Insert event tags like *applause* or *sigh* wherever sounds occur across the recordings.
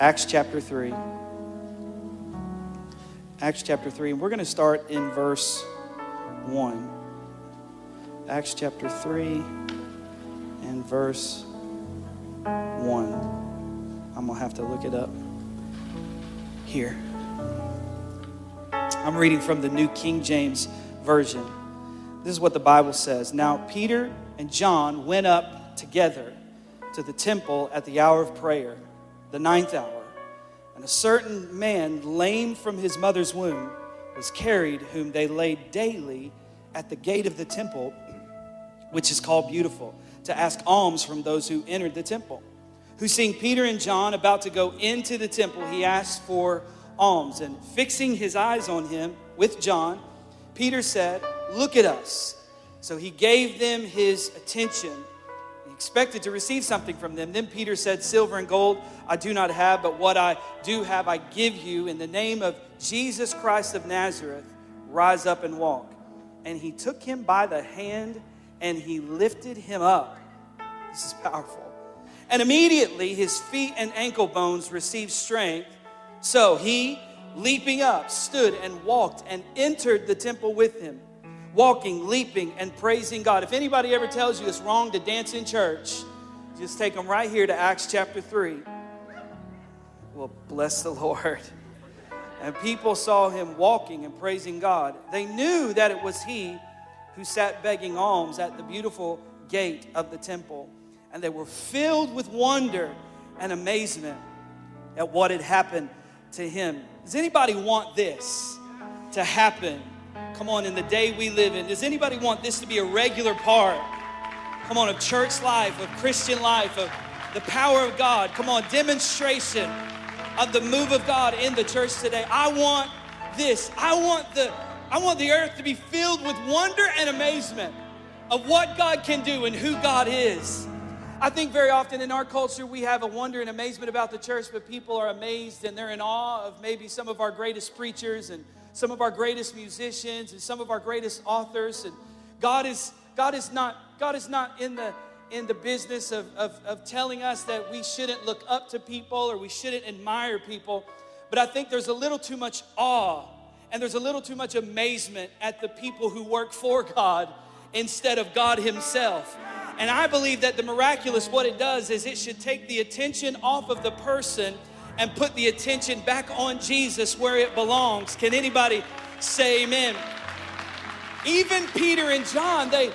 Acts chapter 3. Acts chapter 3, and we're going to start in verse 1. Acts chapter 3 and verse 1. I'm going to have to look it up here. I'm reading from the New King James Version. This is what the Bible says. Now, Peter and John went up together to the temple at the hour of prayer, the ninth hour. And a certain man, lame from his mother's womb, was carried, whom they laid daily at the gate of the temple, which is called Beautiful, to ask alms from those who entered the temple. Who, seeing Peter and John about to go into the temple, he asked for alms. And fixing his eyes on him with John, Peter said, Look at us. So he gave them his attention. Expected to receive something from them. Then Peter said, Silver and gold I do not have, but what I do have I give you. In the name of Jesus Christ of Nazareth, rise up and walk. And he took him by the hand and he lifted him up. This is powerful. And immediately his feet and ankle bones received strength. So he, leaping up, stood and walked and entered the temple with him walking, leaping, and praising God. If anybody ever tells you it's wrong to dance in church, just take them right here to Acts chapter 3. Well, bless the *laughs* Lord. And people saw him walking and praising God. They knew that it was he who sat begging alms at the beautiful gate of the temple. And they were filled with wonder and amazement at what had happened to him. Does anybody want this to happen Come on, in the day we live in, does anybody want this to be a regular part? Come on, of church life, of Christian life, of the power of God. Come on, demonstration of the move of God in the church today. I want this. I want the I want the earth to be filled with wonder and amazement of what God can do and who God is. I think very often in our culture we have a wonder and amazement about the church, but people are amazed and they're in awe of maybe some of our greatest preachers and some of our greatest musicians and some of our greatest authors. And God is, God is not, God is not in the in the business of, of, of telling us that we shouldn't look up to people or we shouldn't admire people. But I think there's a little too much awe and there's a little too much amazement at the people who work for God instead of God Himself. And I believe that the miraculous, what it does is it should take the attention off of the person and put the attention back on Jesus where it belongs. Can anybody say amen? Even Peter and John, they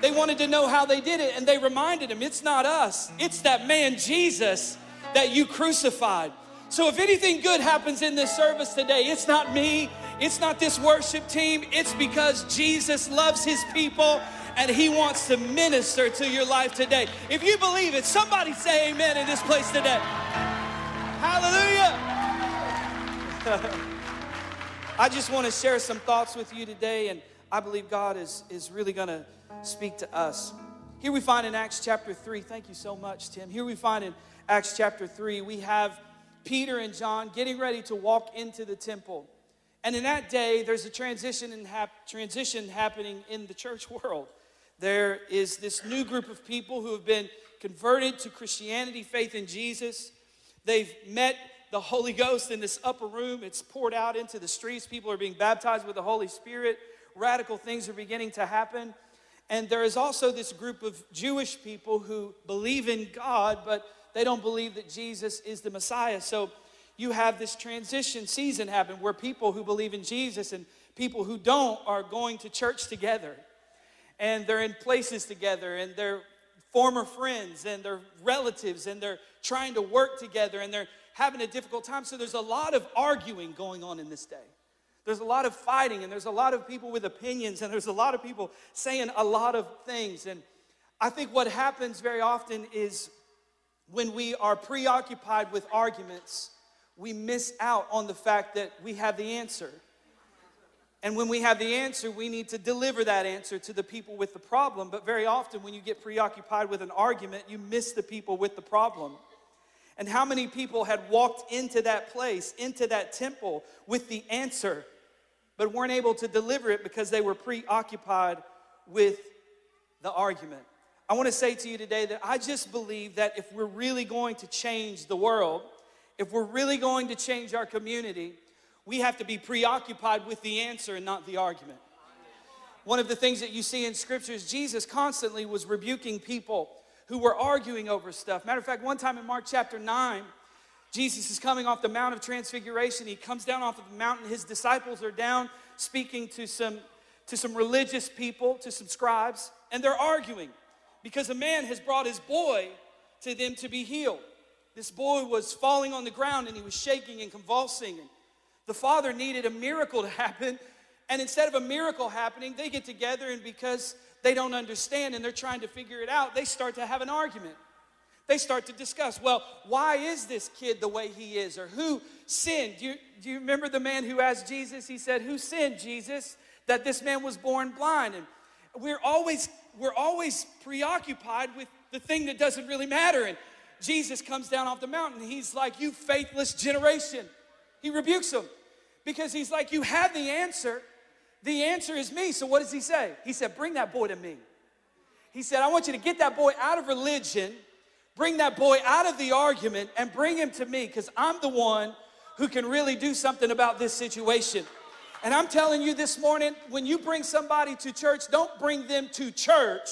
they wanted to know how they did it and they reminded him, it's not us. It's that man Jesus that you crucified. So if anything good happens in this service today, it's not me, it's not this worship team, it's because Jesus loves his people and he wants to minister to your life today. If you believe it, somebody say amen in this place today. Hallelujah. *laughs* I just want to share some thoughts with you today, and I believe God is, is really going to speak to us. Here we find in Acts chapter 3, thank you so much, Tim. Here we find in Acts chapter 3, we have Peter and John getting ready to walk into the temple. And in that day, there's a transition, in hap- transition happening in the church *laughs* world. There is this new group of people who have been converted to Christianity, faith in Jesus. They've met the Holy Ghost in this upper room. It's poured out into the streets. People are being baptized with the Holy Spirit. Radical things are beginning to happen. And there is also this group of Jewish people who believe in God, but they don't believe that Jesus is the Messiah. So you have this transition season happen where people who believe in Jesus and people who don't are going to church together. And they're in places together and they're former friends and they're relatives and they're trying to work together and they're having a difficult time. So there's a lot of arguing going on in this day. There's a lot of fighting and there's a lot of people with opinions and there's a lot of people saying a lot of things. And I think what happens very often is when we are preoccupied with arguments, we miss out on the fact that we have the answer. And when we have the answer, we need to deliver that answer to the people with the problem. But very often, when you get preoccupied with an argument, you miss the people with the problem. And how many people had walked into that place, into that temple with the answer, but weren't able to deliver it because they were preoccupied with the argument? I want to say to you today that I just believe that if we're really going to change the world, if we're really going to change our community, we have to be preoccupied with the answer and not the argument. One of the things that you see in scripture is Jesus constantly was rebuking people who were arguing over stuff. Matter of fact, one time in Mark chapter 9, Jesus is coming off the Mount of Transfiguration. He comes down off of the mountain. His disciples are down speaking to some, to some religious people, to some scribes, and they're arguing because a man has brought his boy to them to be healed. This boy was falling on the ground and he was shaking and convulsing. And the father needed a miracle to happen. And instead of a miracle happening, they get together and because they don't understand and they're trying to figure it out, they start to have an argument. They start to discuss, well, why is this kid the way he is? Or who sinned? Do you, do you remember the man who asked Jesus? He said, Who sinned, Jesus, that this man was born blind? And we're always, we're always preoccupied with the thing that doesn't really matter. And Jesus comes down off the mountain. He's like, You faithless generation. He rebukes them because he's like, You have the answer. The answer is me. So what does he say? He said, Bring that boy to me. He said, I want you to get that boy out of religion, bring that boy out of the argument, and bring him to me because I'm the one who can really do something about this situation. And I'm telling you this morning, when you bring somebody to church, don't bring them to church,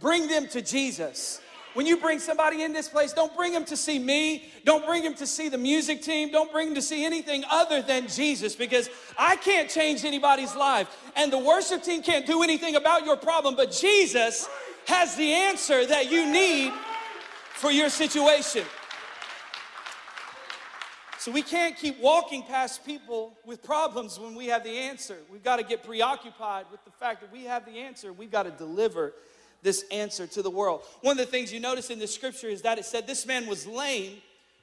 bring them to Jesus. When you bring somebody in this place, don't bring them to see me. Don't bring them to see the music team. Don't bring them to see anything other than Jesus because I can't change anybody's life. And the worship team can't do anything about your problem, but Jesus has the answer that you need for your situation. So we can't keep walking past people with problems when we have the answer. We've got to get preoccupied with the fact that we have the answer. We've got to deliver this answer to the world. One of the things you notice in the scripture is that it said this man was lame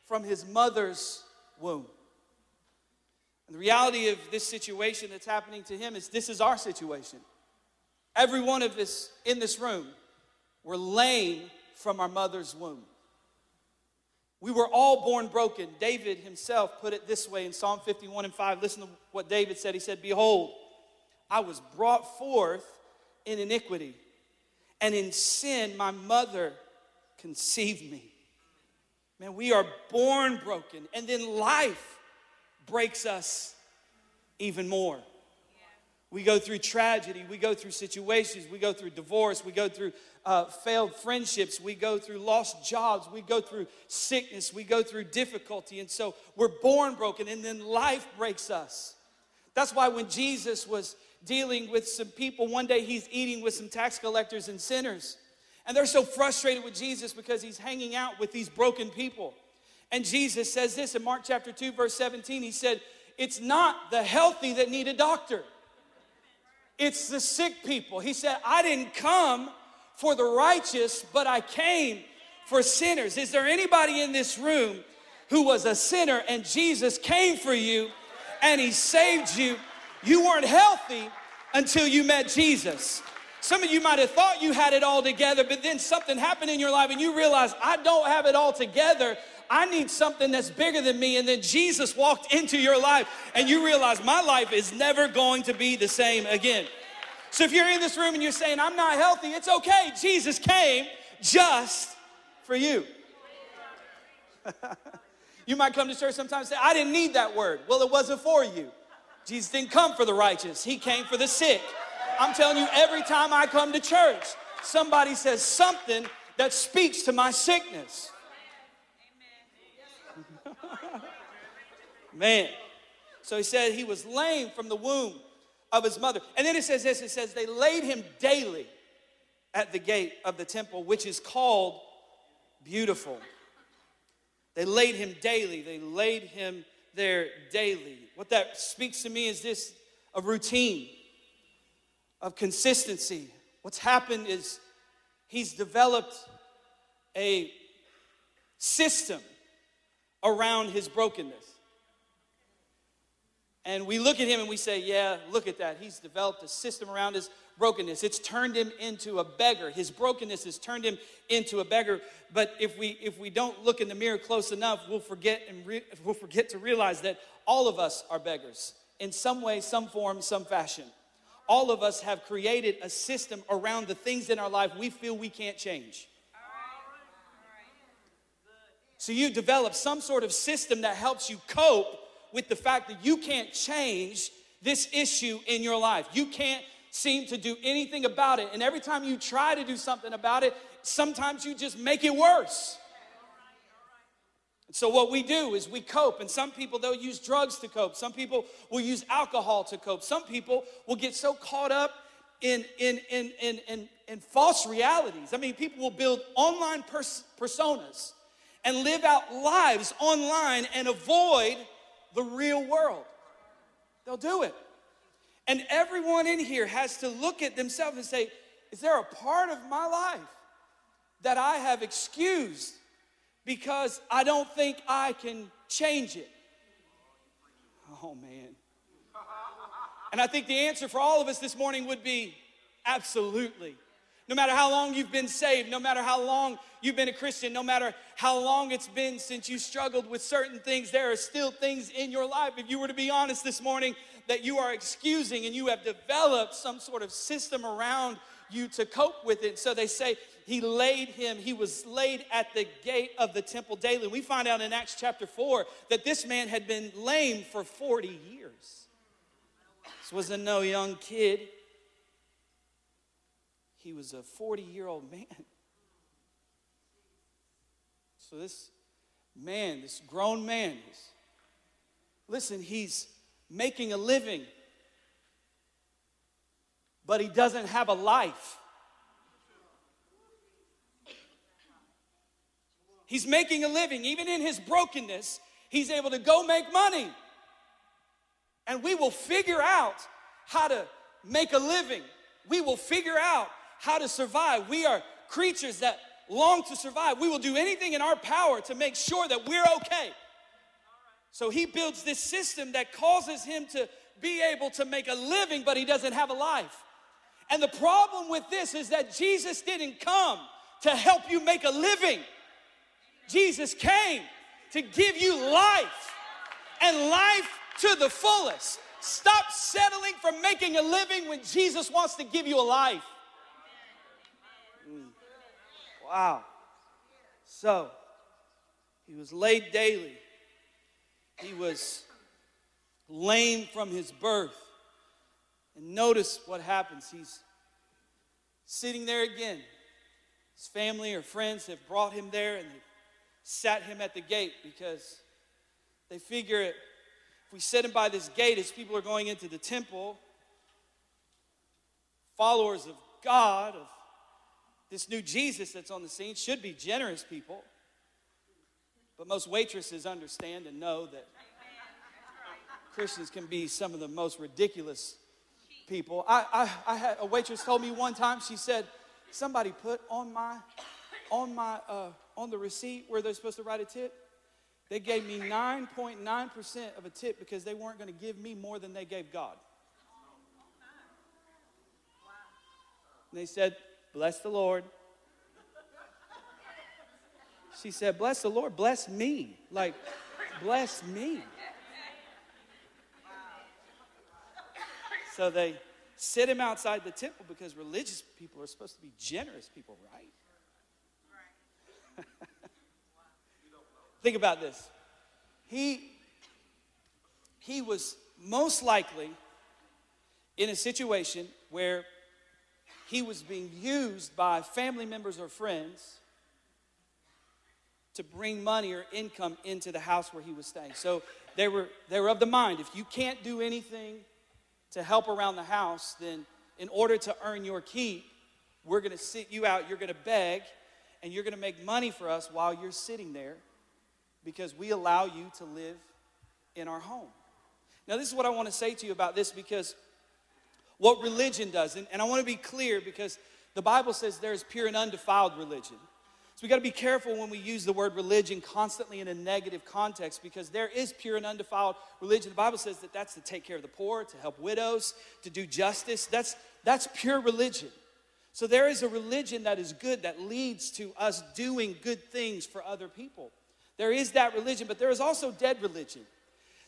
from his mother's womb. And the reality of this situation that's happening to him is this is our situation. Every one of us in this room were lame from our mother's womb. We were all born broken. David himself put it this way in Psalm 51 and 5. Listen to what David said. He said, Behold, I was brought forth in iniquity and in sin my mother conceived me. Man, we are born broken, and then life breaks us even more. We go through tragedy, we go through situations, we go through divorce, we go through uh, failed friendships, we go through lost jobs, we go through sickness, we go through difficulty. And so we're born broken, and then life breaks us. That's why when Jesus was dealing with some people. One day he's eating with some tax collectors and sinners. And they're so frustrated with Jesus because he's hanging out with these broken people. And Jesus says this in Mark chapter 2, verse 17. He said, It's not the healthy that need a doctor, it's the sick people. He said, I didn't come for the righteous, but I came for sinners. Is there anybody in this room who was a sinner and Jesus came for you and he saved you you weren't healthy until you met Jesus. Some of you might have thought you had it all together, but then something happened in your life and you realize, I don't have it all together. I need something that's bigger than me. And then Jesus walked into your life and you realize my life is never going to be the same again. So if you're in this room and you're saying, I'm not healthy, it's okay. Jesus came just for you. *laughs* you might come to church sometimes and say, I didn't need that word. Well, it wasn't for you. Jesus didn't come for the righteous, He came for the sick. I'm telling you, every time I come to church, somebody says something that speaks to my sickness. Amen. *laughs* Man. So he said he was lame from the womb of his mother. And then it says this it says, they laid him daily at the gate of the temple, which is called beautiful. They laid him daily. They laid him there daily. What that speaks to me is this a routine of consistency. What's happened is he's developed a system around his brokenness. And we look at him and we say, Yeah, look at that. He's developed a system around his brokenness. It's turned him into a beggar. His brokenness has turned him into a beggar. But if we if we don't look in the mirror close enough, we'll forget and re- we'll forget to realize that all of us are beggars in some way, some form, some fashion. All of us have created a system around the things in our life we feel we can't change. So you develop some sort of system that helps you cope with the fact that you can't change this issue in your life. You can't seem to do anything about it. And every time you try to do something about it, sometimes you just make it worse. And so what we do is we cope, and some people they'll use drugs to cope. Some people will use alcohol to cope. Some people will get so caught up in in in in in, in false realities. I mean, people will build online pers- personas and live out lives online and avoid the real world. They'll do it. And everyone in here has to look at themselves and say, Is there a part of my life that I have excused because I don't think I can change it? Oh, man. And I think the answer for all of us this morning would be absolutely. No matter how long you've been saved, no matter how long you've been a Christian, no matter how long it's been since you struggled with certain things, there are still things in your life, if you were to be honest this morning, that you are excusing and you have developed some sort of system around you to cope with it. So they say he laid him, he was laid at the gate of the temple daily. We find out in Acts chapter 4 that this man had been lame for 40 years. This wasn't no young kid, he was a 40 year old man. So this man, this grown man, listen, he's making a living, but he doesn't have a life. He's making a living. Even in his brokenness, he's able to go make money. And we will figure out how to make a living. We will figure out how to survive. We are creatures that long to survive. We will do anything in our power to make sure that we're okay. So he builds this system that causes him to be able to make a living, but he doesn't have a life. And the problem with this is that Jesus didn't come to help you make a living. Jesus came to give you life and life to the fullest. Stop settling for making a living when Jesus wants to give you a life. Wow. So, he was laid daily he was lame from his birth. And notice what happens. He's sitting there again. His family or friends have brought him there and they sat him at the gate because they figure if we set him by this gate as people are going into the temple, followers of God, of this new Jesus that's on the scene, should be generous people. But most waitresses understand and know that Christians can be some of the most ridiculous people. I, I, I had a waitress told me one time, she said, somebody put on my, on my, uh, on the receipt where they're supposed to write a tip, they gave me 9.9% of a tip because they weren't going to give me more than they gave God. And they said, Bless the Lord. She said, Bless the Lord, bless me. Like, bless me. So they sit him outside the temple because religious people are supposed to be generous people, right? *laughs* Think about this. He, he was most likely in a situation where he was being used by family members or friends to bring money or income into the house where he was staying. So they were, they were of the mind if you can't do anything to help around the house, then in order to earn your keep, we're going to sit you out, you're going to beg, and you're going to make money for us while you're sitting there because we allow you to live in our home. Now, this is what I want to say to you about this because what religion does, and, and I want to be clear because the Bible says there is pure and undefiled religion. So we got to be careful when we use the word religion constantly in a negative context because there is pure and undefiled religion. The Bible says that that's to take care of the poor, to help widows, to do justice. That's, that's pure religion. So there is a religion that is good that leads to us doing good things for other people. There is that religion, but there is also dead religion.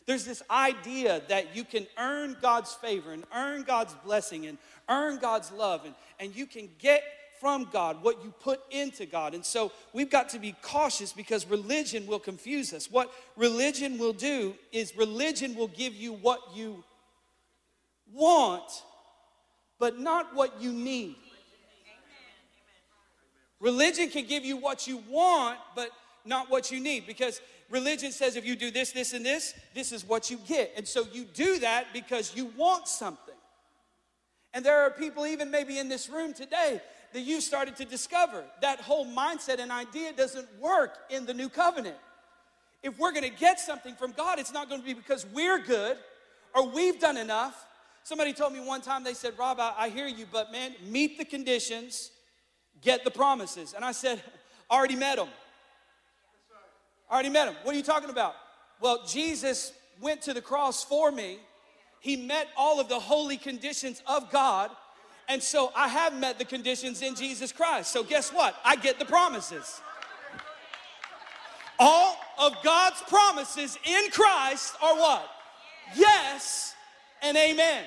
There's this idea that you can earn God's favor and earn God's blessing and earn God's love, and, and you can get from God, what you put into God. And so we've got to be cautious because religion will confuse us. What religion will do is religion will give you what you want, but not what you need. Religion can give you what you want, but not what you need because religion says if you do this, this, and this, this is what you get. And so you do that because you want something. And there are people, even maybe in this room today, that you started to discover that whole mindset and idea doesn't work in the new covenant. If we're gonna get something from God, it's not gonna be because we're good or we've done enough. Somebody told me one time, they said, Rob, I, I hear you, but man, meet the conditions, get the promises. And I said, *laughs* already met them. Already met him. What are you talking about? Well, Jesus went to the cross for me. He met all of the holy conditions of God. And so I have met the conditions in Jesus Christ. So guess what? I get the promises. All of God's promises in Christ are what? Yes and amen.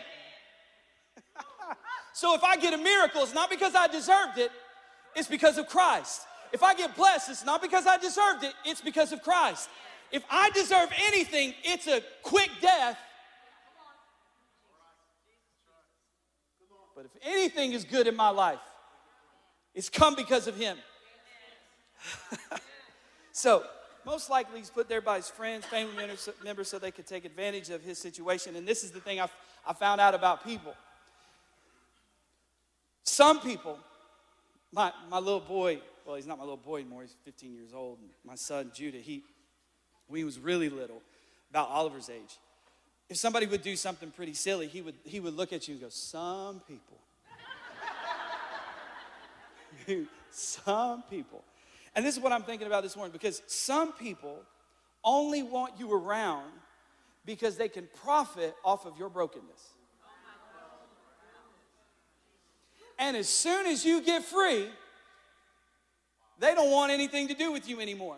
*laughs* so if I get a miracle, it's not because I deserved it, it's because of Christ. If I get blessed, it's not because I deserved it, it's because of Christ. If I deserve anything, it's a quick death. But if anything is good in my life, it's come because of Him. *laughs* so, most likely he's put there by his friends, family members, so they could take advantage of his situation. And this is the thing I, I found out about people. Some people, my, my little boy well, he's not my little boy anymore. He's 15 years old. My son, Judah, he, when he was really little, about Oliver's age, if somebody would do something pretty silly, he would, he would look at you and go, Some people. *laughs* some people. And this is what I'm thinking about this morning because some people only want you around because they can profit off of your brokenness. And as soon as you get free, they don't want anything to do with you anymore.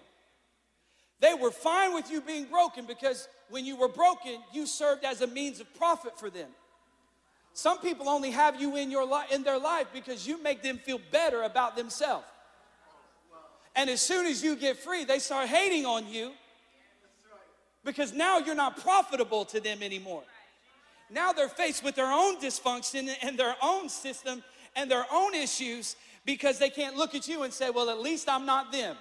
They were fine with you being broken because when you were broken, you served as a means of profit for them. Some people only have you in, your li- in their life because you make them feel better about themselves. And as soon as you get free, they start hating on you because now you're not profitable to them anymore. Now they're faced with their own dysfunction and their own system and their own issues, because they can't look at you and say, well, at least I'm not them.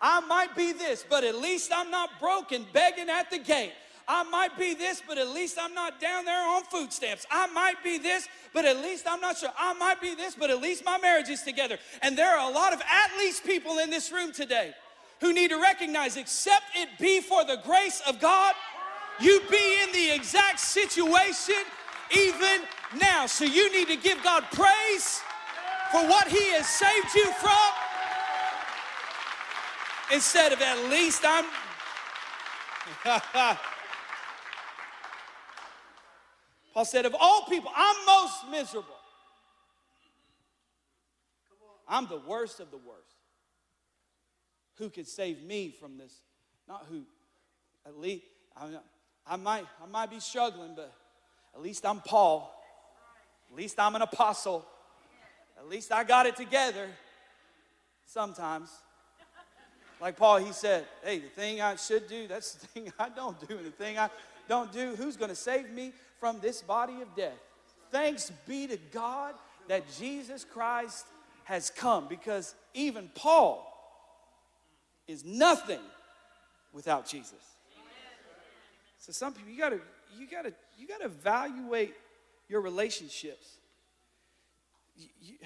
I might be this, but at least I'm not broken, begging at the gate. I might be this, but at least I'm not down there on food stamps. I might be this, but at least I'm not sure. I might be this, but at least my marriage is together. And there are a lot of at least people in this room today who need to recognize, except it be for the grace of God, you be in the exact situation even now. So you need to give God praise for what He has saved you from instead of at least I'm. *laughs* Paul said, of all people, I'm most miserable. I'm the worst of the worst. Who could save me from this? Not who. At least I, I might I might be struggling, but at least I'm Paul. At least I'm an apostle. At least I got it together. Sometimes. Like Paul, he said, Hey, the thing I should do, that's the *laughs* thing I don't do. And the thing I don't do, who's going to save me from this body of death? Thanks be to God that Jesus Christ has come because even Paul is nothing without Jesus. So some people, you gotta, you gotta, you gotta evaluate your relationships. You, you,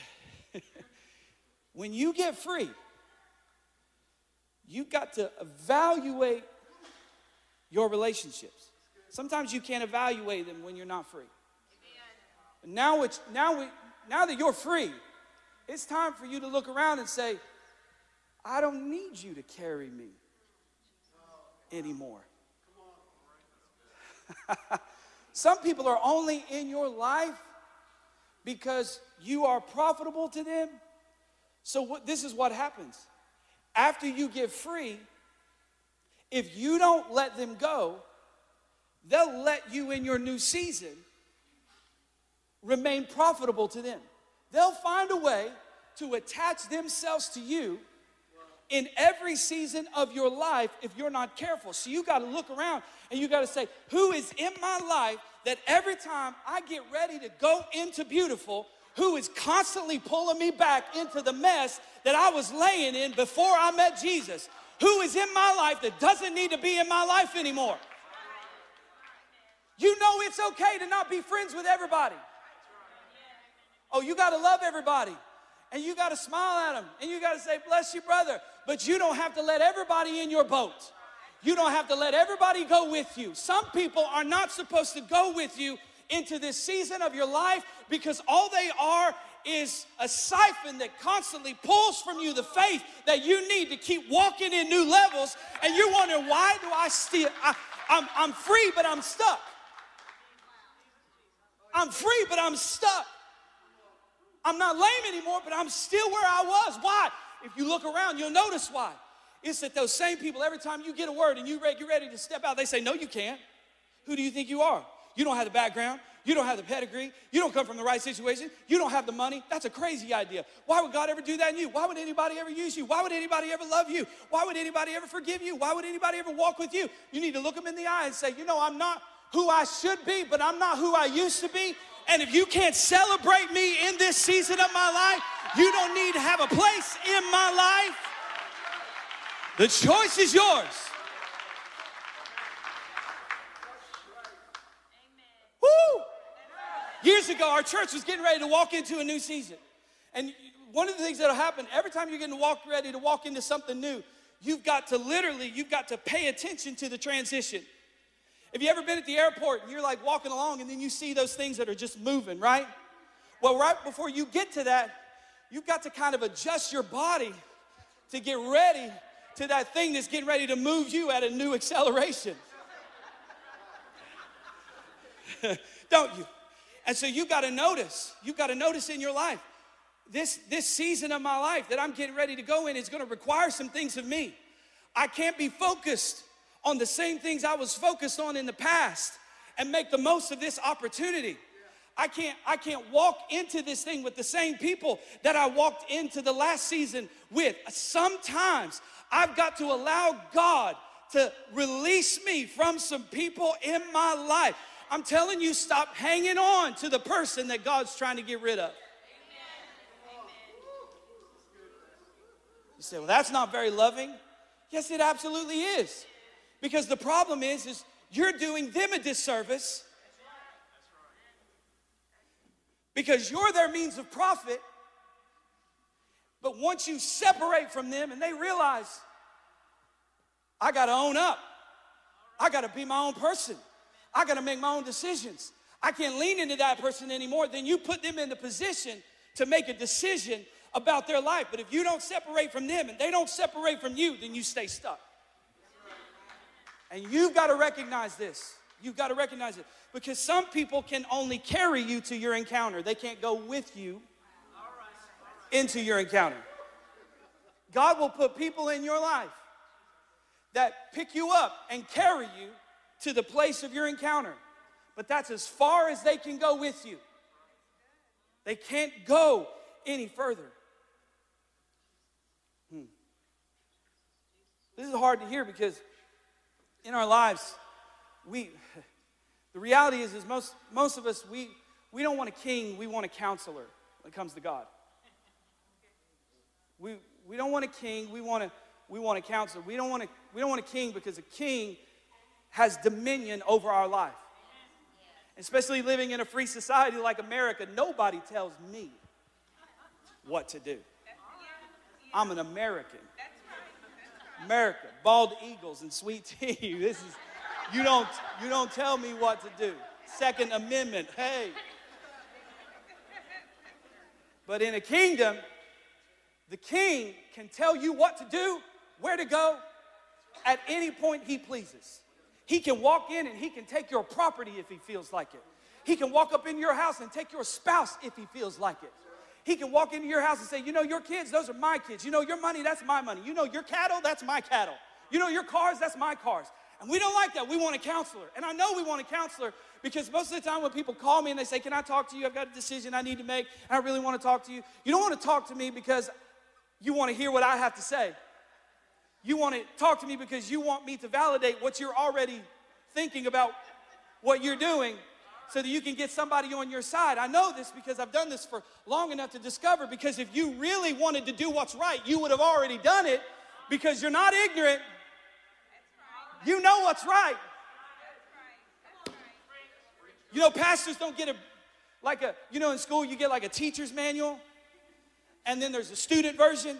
*laughs* when you get free, you got to evaluate your relationships. Sometimes you can't evaluate them when you're not free. Now, it's, now, we, now that you're free, it's time for you to look around and say, I don't need you to carry me anymore. *laughs* Some people are only in your life because you are profitable to them. So, what, this is what happens. After you get free, if you don't let them go, they'll let you in your new season remain profitable to them. They'll find a way to attach themselves to you in every season of your life if you're not careful. So you got to look around and you got to say, Who is in my life that every time I get ready to go into beautiful, who is constantly pulling me back into the mess that I was laying in before I met Jesus? Who is in my life that doesn't need to be in my life anymore? You know it's okay to not be friends with everybody. Oh, you got to love everybody. And you got to smile at them. And you got to say, bless you, brother. But you don't have to let everybody in your boat. You don't have to let everybody go with you. Some people are not supposed to go with you into this season of your life because all they are is a siphon that constantly pulls from you the faith that you need to keep walking in new levels. And you're wondering, why do I still, I, I'm, I'm free, but I'm stuck. I'm free, but I'm stuck. I'm not lame anymore, but I'm still where I was. Why? If you look around, you'll notice why. It's that those same people, every time you get a word and you get ready to step out, they say, No, you can't. Who do you think you are? You don't have the background. You don't have the pedigree. You don't come from the right situation. You don't have the money. That's a crazy idea. Why would God ever do that in you? Why would anybody ever use you? Why would anybody ever love you? Why would anybody ever forgive you? Why would anybody ever walk with you? You need to look them in the eye and say, You know, I'm not who I should be, but I'm not who I used to be. And if you can't celebrate me in this season of my life, you don't need to have a place in my life. The choice is yours. Woo! Years ago, our church was getting ready to walk into a new season. And one of the things that'll happen every time you're getting walk ready to walk into something new, you've got to literally, you've got to pay attention to the transition. Have you ever been at the airport and you're like walking along and then you see those things that are just moving, right? Well, right before you get to that, you've got to kind of adjust your body to get ready to that thing that's getting ready to move you at a new acceleration. *laughs* Don't you? And so you've got to notice, you've got to notice in your life, this, this season of my life that I'm getting ready to go in is going to require some things of me. I can't be focused on the same things I was focused on in the past and make the most of this opportunity. I can't I can't walk into this thing with the same people that I walked into the last season with. Sometimes I've got to allow God to release me from some people in my life. I'm telling you stop hanging on to the person that God's trying to get rid of. You say, "Well, that's not very loving." Yes, it absolutely is. Because the problem is, is you're doing them a disservice because you're their means of profit. But once you separate from them and they realize, I got to own up, I got to be my own person, I got to make my own decisions. I can't lean into that person anymore. Then you put them in the position to make a decision about their life. But if you don't separate from them and they don't separate from you, then you stay stuck. And you've got to recognize this. You've got to recognize it. Because some people can only carry you to your encounter, they can't go with you into your encounter. God will put people in your life that pick you up and carry you to the place of your encounter. But that's as far as they can go with you. They can't go any further. Hmm. This is hard to hear because in our lives, we, *laughs* the reality is, is most, most of us, we, we don't want a king, we want a counselor when it comes to God. We, we don't want a king, we want a, we want a counselor. We don't want a, we don't want a king because a king has dominion over our life. Especially living in a free society like America, nobody tells me what to do. I'm an American. America, bald eagles and sweet tea. *laughs* This is you don't you don't tell me what to do. Second Amendment, hey. But in a kingdom, the king can tell you what to do, where to go, at any point he pleases. He can walk in and he can take your property if he feels like it. He can walk up in your house and take your spouse if he feels like it. He can walk into your house and say, You know, your kids, those are my kids. You know, your money, that's my money. You know, your cattle, that's my cattle. You know, your cars, that's my cars. And we don't like that. We want a counselor. And I know we want a counselor because most of the time when people call me and they say, Can I talk to you? I've got a decision I need to make and I really want to talk to you. You don't want to talk to me because you want to hear what I have to say. You want to talk to me because you want me to validate what you're already thinking about what you're doing so that you can get somebody on your side. I know this because I've done this for long enough to discover because if you really wanted to do what's right, you would have already done it because you're not ignorant. You know what's right. You know, pastors don't get a, like a, you know, in school you get like a teacher's manual and then there's a student version.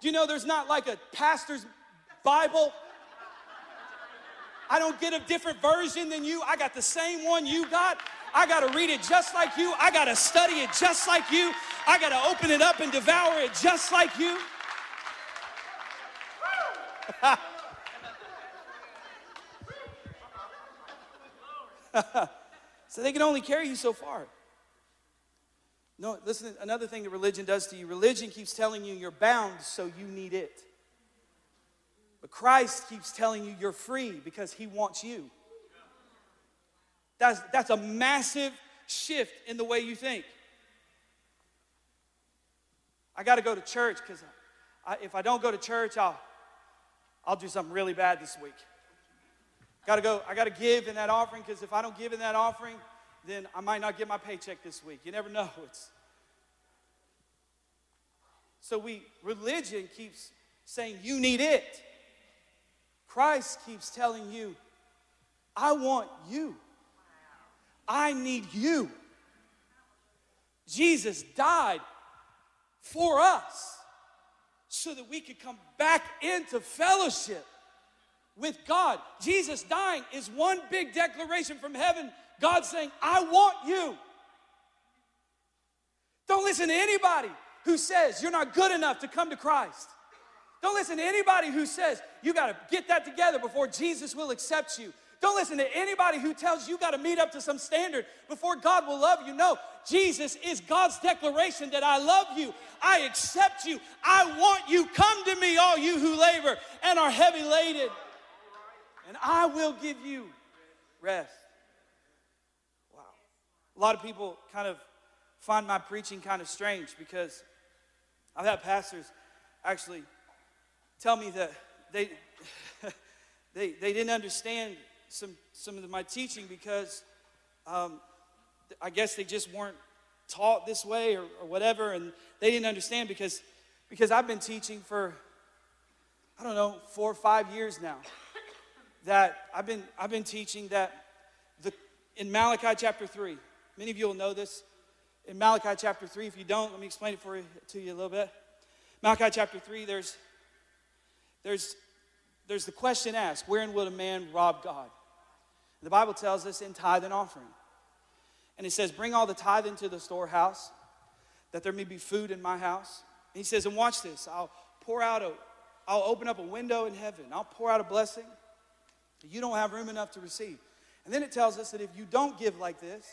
Do you know there's not like a pastor's Bible? I don't get a different version than you. I got the same one you got. I got to read it just like you. I got to study it just like you. I got to open it up and devour it just like you. *laughs* so they can only carry you so far. No, listen, another thing that religion does to you religion keeps telling you you're bound, so you need it. But Christ keeps telling you you're free because he wants you. That's, that's a massive shift in the way you think. I got to go to church because if I don't go to church, I'll, I'll do something really bad this week. Got to go, I got to give in that offering because if I don't give in that offering, then I might not get my paycheck this week. You never know. It's so we religion keeps saying you need it. Christ keeps telling you, I want you. I need you. Jesus died for us so that we could come back into fellowship with God. Jesus dying is one big declaration from heaven. God saying, I want you. Don't listen to anybody who says you're not good enough to come to Christ. Don't listen to anybody who says you got to get that together before Jesus will accept you. Don't listen to anybody who tells you you got to meet up to some standard before God will love you. No, Jesus is God's declaration that I love you, I accept you, I want you. Come to me, all you who labor and are heavy laden and I will give you rest. Wow. A lot of people kind of find my preaching kind of strange because I've had pastors actually tell me that they, *laughs* they, they didn't understand some, some of my teaching because um, I guess they just weren't taught this way or, or whatever, and they didn't understand because, because I've been teaching for, I don't know, four or five years now that I've been, I've been teaching that the, in Malachi chapter 3, many of you will know this. In Malachi chapter 3, if you don't, let me explain it for you, to you a little bit. Malachi chapter 3, there's, there's, there's the question asked wherein would a man rob God? The Bible tells us in tithe and offering. And it says, Bring all the tithe into the storehouse, that there may be food in my house. And he says, And watch this, I'll pour out a, I'll open up a window in heaven, I'll pour out a blessing you don't have room enough to receive. And then it tells us that if you don't give like this,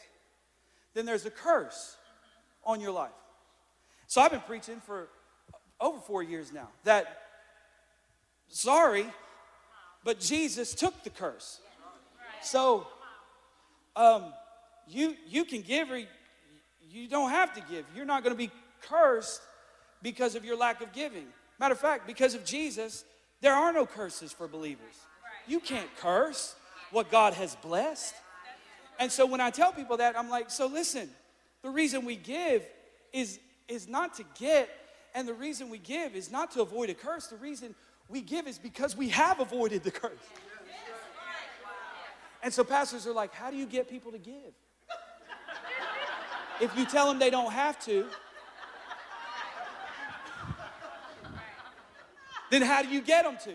then there's a curse on your life. So I've been preaching for over four years now that, sorry, but Jesus took the curse. So um, you, you can give or you don't have to give. You're not going to be cursed because of your lack of giving. Matter of fact, because of Jesus, there are no curses for believers. You can't curse what God has blessed. And so when I tell people that, I'm like, so listen, the reason we give is, is not to get, and the reason we give is not to avoid a curse. The reason we give is because we have avoided the curse. And so pastors are like, how do you get people to give? If you tell them they don't have to, then how do you get them to?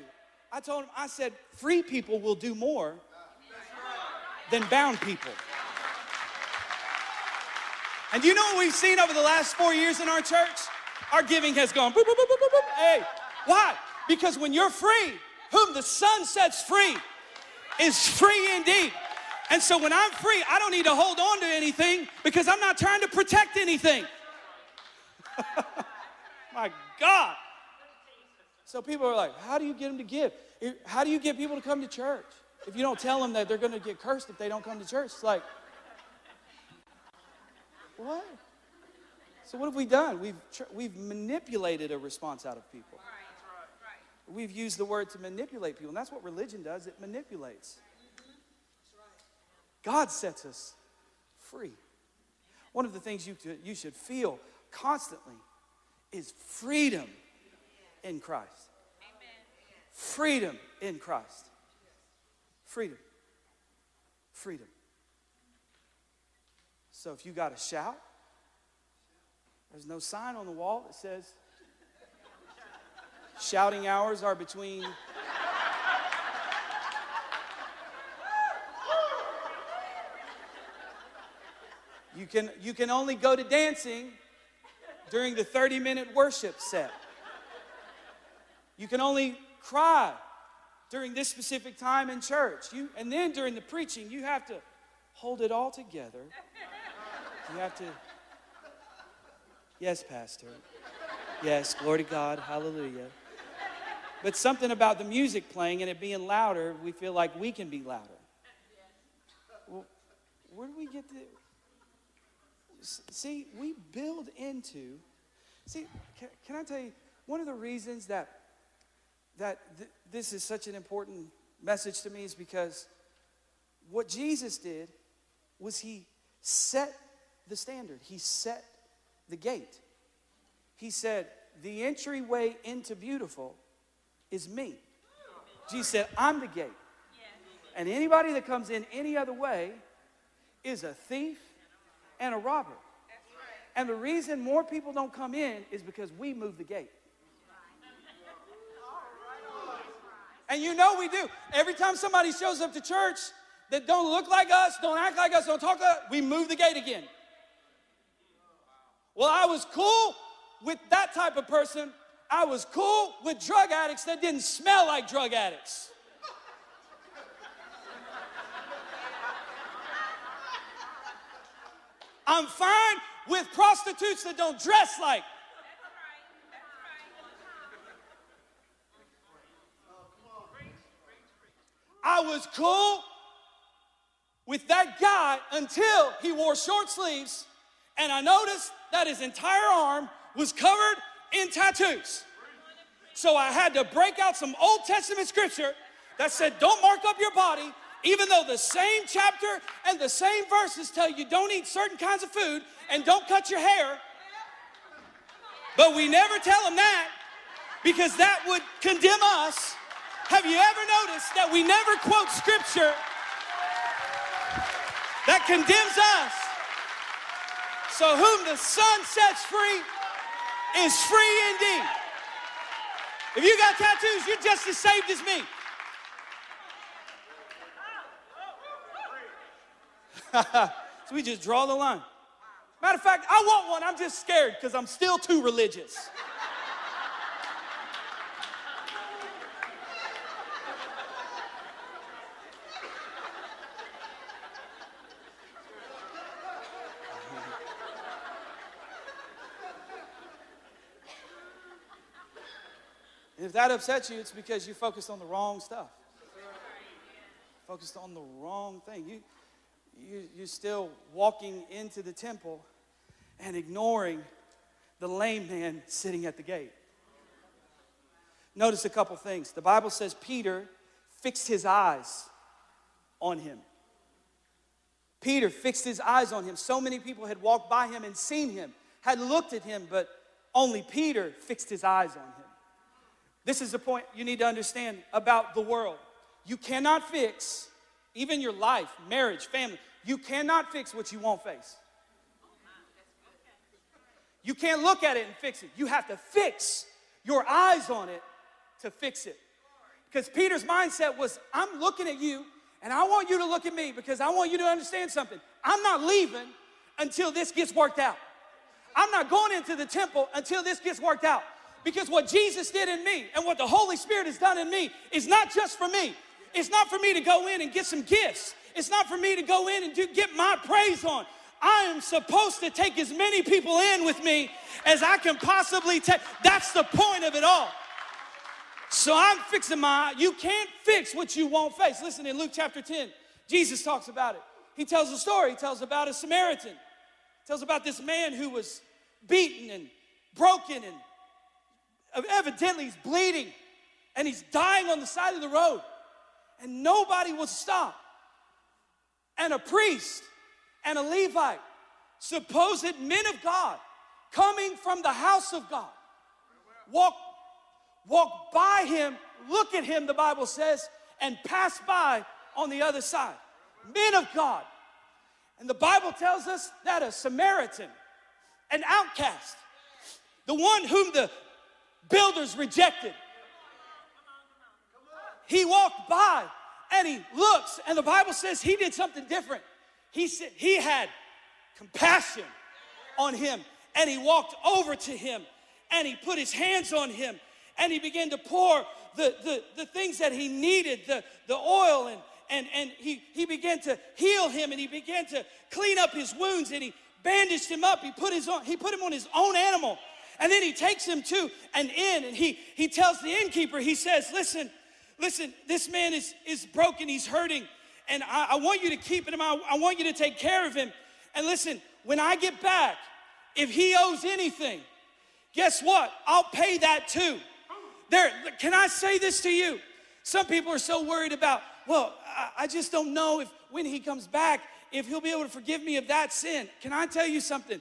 I told him, I said, free people will do more than bound people. And you know what we've seen over the last four years in our church? Our giving has gone boop, boop, boop, boop, boop. Hey, why? Because when you're free, whom the Son sets free is free indeed. And so when I'm free, I don't need to hold on to anything because I'm not trying to protect anything. *laughs* My God. So people are like, how do you get them to give? How do you get people to come to church? If you don't tell them that they're going to get cursed if they don't come to church, it's like, what? So what have we done? We've, we've manipulated a response out of people. We've used the word to manipulate people, and that's what religion does. It manipulates. God sets us free. One of the things you, you should feel constantly is freedom in Christ. Freedom in Christ. Freedom. Freedom. So if you got to shout, there's no sign on the wall that says shouting hours are between You can, you can only go to dancing during the 30 minute worship set. You can only cry during this specific time in church. You, and then during the preaching, you have to hold it all together. You have to, yes, Pastor. Yes, glory to God, hallelujah. But something about the music playing and it being louder, we feel like we can be louder. Well, where do we get the. See, we build into. See, can, can I tell you, one of the reasons that, that th- this is such an important message to me is because what Jesus did was he set the standard, he set the gate. He said, The entryway into beautiful is me. Jesus said, I'm the gate. And anybody that comes in any other way is a thief and a robber. And the reason more people don't come in is because we move the gate. And you know we do. Every time somebody shows up to church that don't look like us, don't act like us, don't talk like us, we move the gate again. Well, I was cool with that type of person. I was cool with drug addicts that didn't smell like drug addicts. I'm fine with prostitutes that don't dress like. I was cool with that guy until he wore short sleeves and I noticed that his entire arm was covered in tattoos. So I had to break out some Old Testament scripture that said, Don't mark up your body, even though the same chapter and the same verses tell you don't eat certain kinds of food and don't cut your hair. But we never tell them that because that would condemn us. Have you ever noticed that we never quote scripture that condemns us? So, whom the Son sets free is free indeed. If you got tattoos, you're just as saved as me. *laughs* so we just draw the line. Matter of fact, I want one. I'm just scared because I'm still too religious. If that upsets you, it's because you focused on the wrong stuff. Focused on the wrong thing. You, you, you're still walking into the temple and ignoring the lame man sitting at the gate. Notice a couple things. The Bible says Peter fixed his eyes on him. Peter fixed his eyes on him. So many people had walked by him and seen him, had looked at him, but only Peter fixed his eyes on him. This is the point you need to understand about the world. You cannot fix, even your life, marriage, family, you cannot fix what you won't face. You can't look at it and fix it. You have to fix your eyes on it to fix it. Because Peter's mindset was I'm looking at you and I want you to look at me because I want you to understand something. I'm not leaving until this gets worked out. I'm not going into the temple until this gets worked out. Because what Jesus did in me and what the Holy Spirit has done in me is not just for me. It's not for me to go in and get some gifts. It's not for me to go in and do, get my praise on. I am supposed to take as many people in with me as I can possibly take. That's the point of it all. So I'm fixing my, you can't fix what you won't face. Listen, in Luke chapter 10, Jesus talks about it. He tells a story. He tells about a Samaritan. He tells about this man who was beaten and broken and evidently he's bleeding and he's dying on the side of the road and nobody will stop. And a priest and a Levite, supposed men of God, coming from the house of God, walk, walk by him, look at him, the Bible says, and pass by on the other side. Men of God. And the Bible tells us that a Samaritan, an outcast, the one whom the builders rejected, he walked by and he looks, and the Bible says he did something different. He said he had compassion on him, and he walked over to him and he put his hands on him and he began to pour the, the, the things that he needed, the, the oil, and, and, and he, he began to heal him and he began to clean up his wounds and he bandaged him up. He put, his own, he put him on his own animal. And then he takes him to an inn and he, he tells the innkeeper, he says, Listen, listen, this man is, is broken, he's hurting, and I, I want you to keep him, I, I want you to take care of him. And listen, when I get back, if he owes anything, guess what? I'll pay that too. There, can I say this to you? Some people are so worried about, well, I, I just don't know if when he comes back, if he'll be able to forgive me of that sin. Can I tell you something?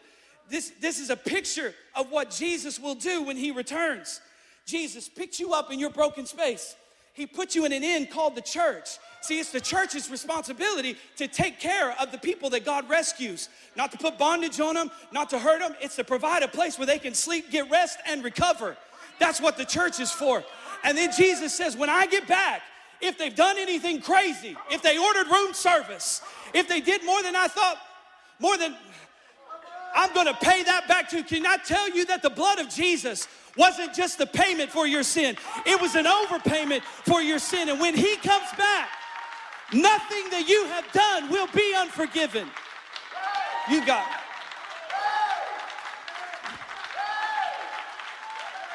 This, this is a picture of what Jesus will do when he returns. Jesus picked you up in your broken space. He put you in an inn called the church. See, it's the church's responsibility to take care of the people that God rescues, not to put bondage on them, not to hurt them. It's to provide a place where they can sleep, get rest, and recover. That's what the church is for. And then Jesus says, when I get back, if they've done anything crazy, if they ordered room service, if they did more than I thought, more than I'm gonna pay that back to you. Can I tell you that the blood of Jesus wasn't just the payment for your sin, it was an overpayment for your sin. And when He comes back, nothing that you have done will be unforgiven. You got.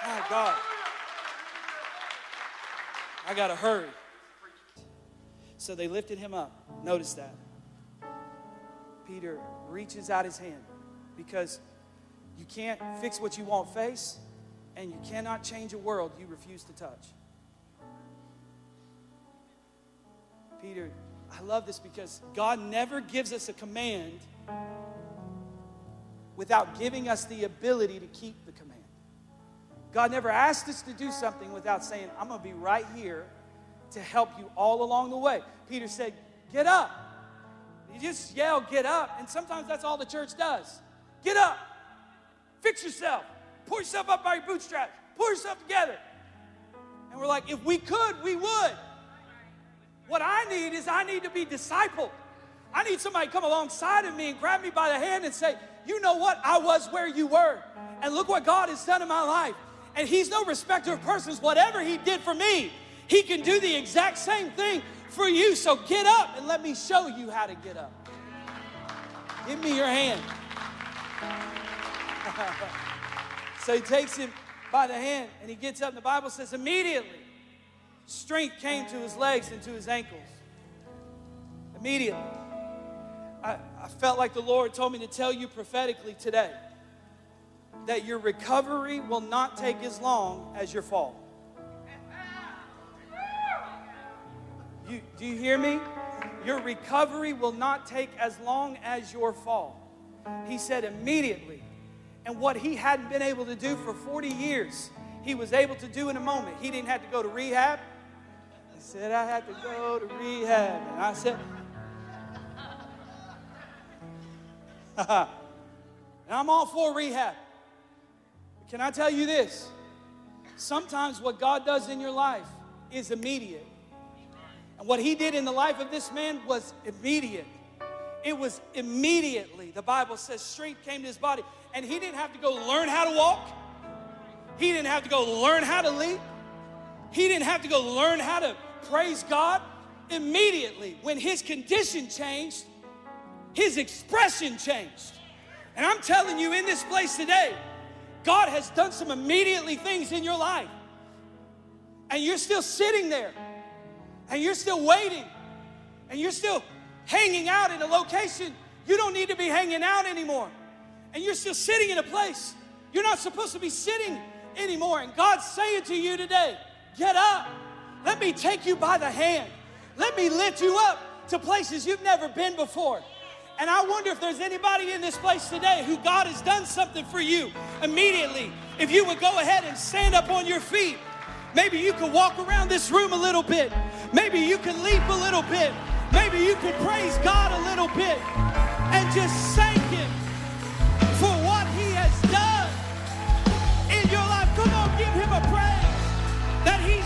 My God. I gotta hurry. So they lifted him up. Notice that. Peter reaches out his hand because you can't fix what you won't face, and you cannot change a world you refuse to touch. Peter, I love this because God never gives us a command without giving us the ability to keep the command. God never asked us to do something without saying, I'm going to be right here to help you all along the way. Peter said, Get up. You just yell, Get up. And sometimes that's all the church does. Get up. Fix yourself. Pull yourself up by your bootstraps. Pull yourself together. And we're like, If we could, we would. What I need is I need to be discipled. I need somebody to come alongside of me and grab me by the hand and say, You know what? I was where you were. And look what God has done in my life. And He's no respecter of persons. Whatever He did for me, He can do the exact same thing for you. So get up and let me show you how to get up. Give me your hand. *laughs* so he takes him by the hand and he gets up. And the Bible says, immediately, strength came to his legs and to his ankles. Immediately. I, I felt like the Lord told me to tell you prophetically today that your recovery will not take as long as your fall. You, do you hear me? Your recovery will not take as long as your fall. He said immediately. And what he hadn't been able to do for 40 years, he was able to do in a moment. He didn't have to go to rehab. He said, I had to go to rehab. And I said, *laughs* and I'm all for rehab. Can I tell you this? Sometimes what God does in your life is immediate. And what he did in the life of this man was immediate. It was immediately. The Bible says strength came to his body. And he didn't have to go learn how to walk. He didn't have to go learn how to leap. He didn't have to go learn how to praise God. Immediately, when his condition changed, his expression changed. And I'm telling you in this place today, God has done some immediately things in your life. and you're still sitting there and you're still waiting and you're still hanging out in a location you don't need to be hanging out anymore. And you're still sitting in a place. You're not supposed to be sitting anymore. And God's saying to you today get up. Let me take you by the hand. Let me lift you up to places you've never been before. And I wonder if there's anybody in this place today who God has done something for you immediately. If you would go ahead and stand up on your feet, maybe you could walk around this room a little bit. Maybe you can leap a little bit. Maybe you could praise God a little bit and just thank Him for what He has done in your life. Come on, give Him a praise that He